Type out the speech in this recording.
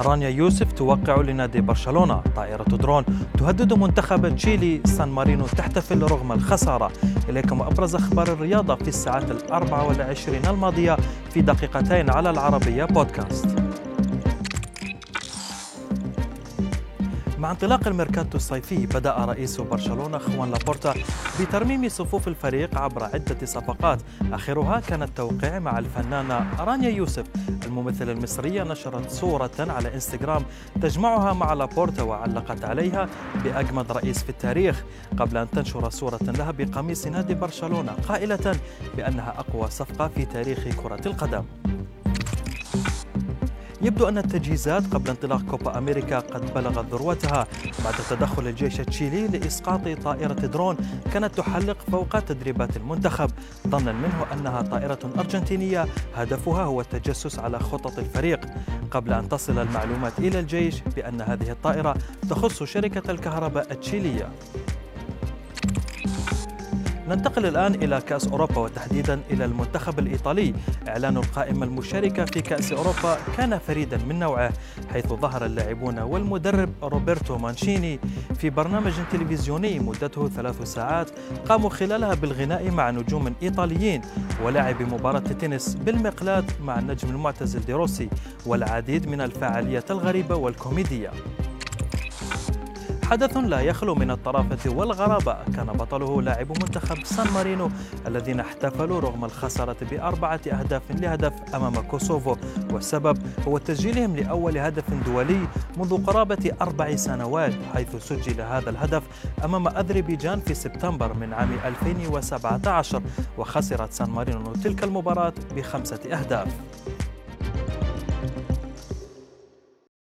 رانيا يوسف توقع لنادي برشلونة طائرة درون تهدد منتخب تشيلي سان مارينو تحتفل رغم الخسارة. إليكم أبرز أخبار الرياضة في الساعات الأربع والعشرين الماضية في دقيقتين على العربية بودكاست. مع انطلاق الميركاتو الصيفي بدأ رئيس برشلونة خوان لابورتا بترميم صفوف الفريق عبر عدة صفقات. آخرها كان التوقيع مع الفنانة رانيا يوسف. الممثلة المصرية نشرت صورة على إنستغرام تجمعها مع لابورتا وعلقت عليها بأجمد رئيس في التاريخ. قبل أن تنشر صورة لها بقميص نادي برشلونة قائلة بأنها أقوى صفقة في تاريخ كرة القدم. يبدو أن التجهيزات قبل انطلاق كوبا أمريكا قد بلغت ذروتها. بعد تدخل الجيش التشيلي لإسقاط طائرة درون كانت تحلق فوق تدريبات المنتخب. ظنا منه أنها طائرة أرجنتينية. هدفها هو التجسس على خطط الفريق. قبل أن تصل المعلومات إلى الجيش بأن هذه الطائرة تخص شركة الكهرباء التشيلية. ننتقل الآن إلى كأس أوروبا وتحديدا إلى المنتخب الإيطالي. إعلان القائمة المشاركة في كأس أوروبا كان فريدا من نوعه حيث ظهر اللاعبون والمدرب روبرتو مانشيني في برنامج تلفزيوني مدته ثلاث ساعات قاموا خلالها بالغناء مع نجوم إيطاليين ولعب مباراة التنس بالمقلاة مع النجم المعتزل ديروسي والعديد من الفعاليات الغريبة والكوميدية. حدث لا يخلو من الطرافة والغرابة. كان بطله لاعب منتخب سان مارينو الذين احتفلوا رغم الخسارة بأربعة أهداف لهدف أمام كوسوفو. والسبب هو تسجيلهم لأول هدف دولي منذ قرابة أربع سنوات حيث سجل هذا الهدف أمام أذربيجان في سبتمبر من عام 2017 وخسرت سان مارينو تلك المباراة بخمسة أهداف.